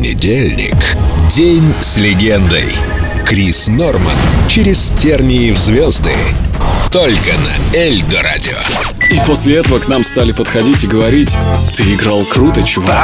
Понедельник. День с легендой. Крис Норман. Через тернии в звезды. Только на Эльдо. И после этого к нам стали подходить и говорить, ты играл круто, чувак.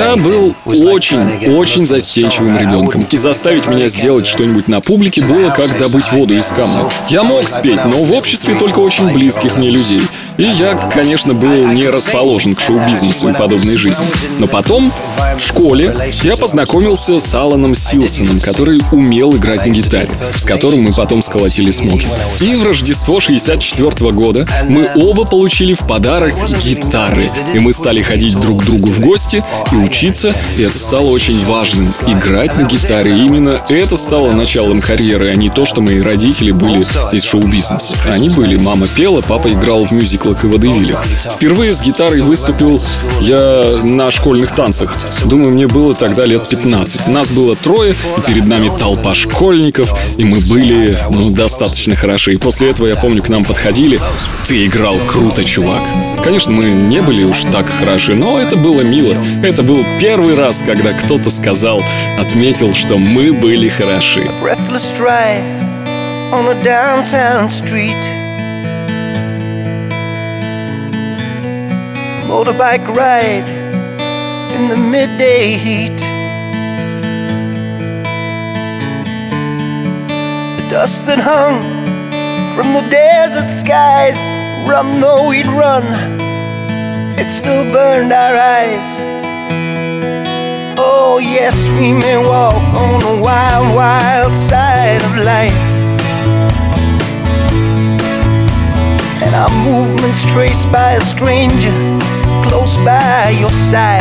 Я был очень, очень застенчивым ребенком. И заставить меня сделать что-нибудь на публике было как добыть воду из камня. Я мог спеть, но в обществе только очень близких мне людей. И я, конечно, был не расположен к шоу-бизнесу и подобной жизни. Но потом, в школе, я познакомился с Аланом Силсоном, который умел играть на гитаре, с которым мы потом сколотили смоки. И в Рождество 64 года мы оба получили в подарок гитары. И мы стали ходить друг к другу в гости и учиться, и это стало очень важным. Играть на гитаре. Именно это стало началом карьеры, а не то, что мои родители были из шоу-бизнеса. Они были, мама пела, папа играл в мюзиклах и водевилях. Впервые с гитарой выступил я на школьных танцах. Думаю, мне было тогда лет 15. Нас было трое, и перед нами толпа школьников, и мы были, ну, достаточно хороши. И после этого, я помню, к нам подходили. Ты играл круто, чувак. Конечно, мы не были уж так хороши, но это было мило. Это был первый раз, когда кто-то сказал, отметил, что мы были хороши. Motorbike ride in the midday heat. Dust that hung from the desert skies, run though we'd run, it still burned our eyes. Oh, yes, we may walk on the wild, wild side of life. And our movements traced by a stranger close by your side.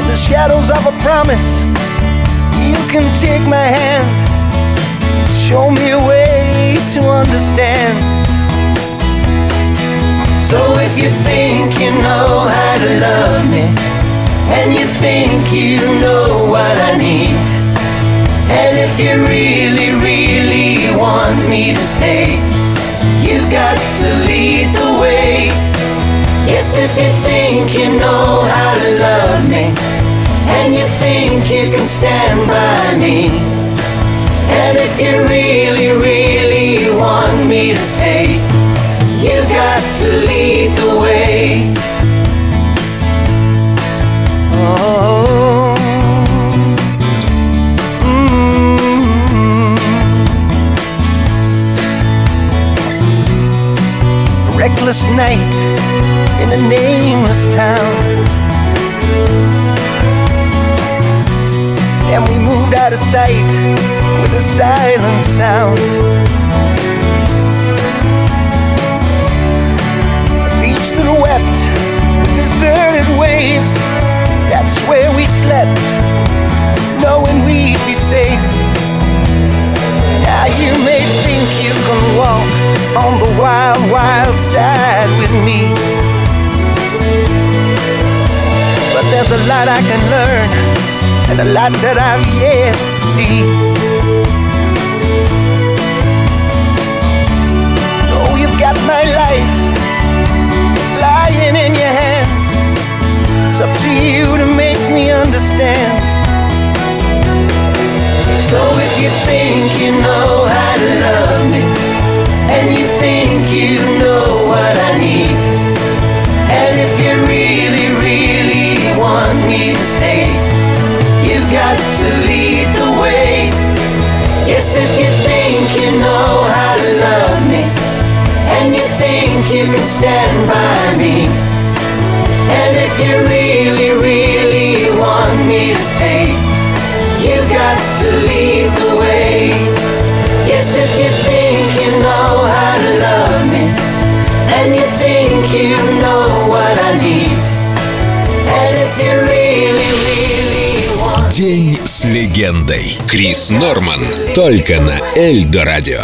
In the shadows of a promise, you can take my hand, show me a way to understand. So if you think you know how to love me, and you think you know what I need, and if you really, really want me to stay, you've got to lead the way. Yes, if you think you know you can stand by me, and if you really, really want me to stay, you got to lead the way. Oh. Mm. A Reckless night in a nameless town. And we moved out of sight with a silent sound. A beach that wept with deserted waves. That's where we slept, knowing we'd be safe. Now you may think you can walk on the wild, wild side with me. But there's a lot I can learn, and a lot that I've yet to see. Oh, you've got my life lying in your hands. It's up to you to make me understand. So if you think you know how to love me, and you think you know what I need, and if you really, really want me to stay, you've to lead the way. Yes, if you think you know how to love me and you think you can stand by me. And if you really, really want me to stay, you got to День с легендой. Крис Норман. Только на Эльдо Радио.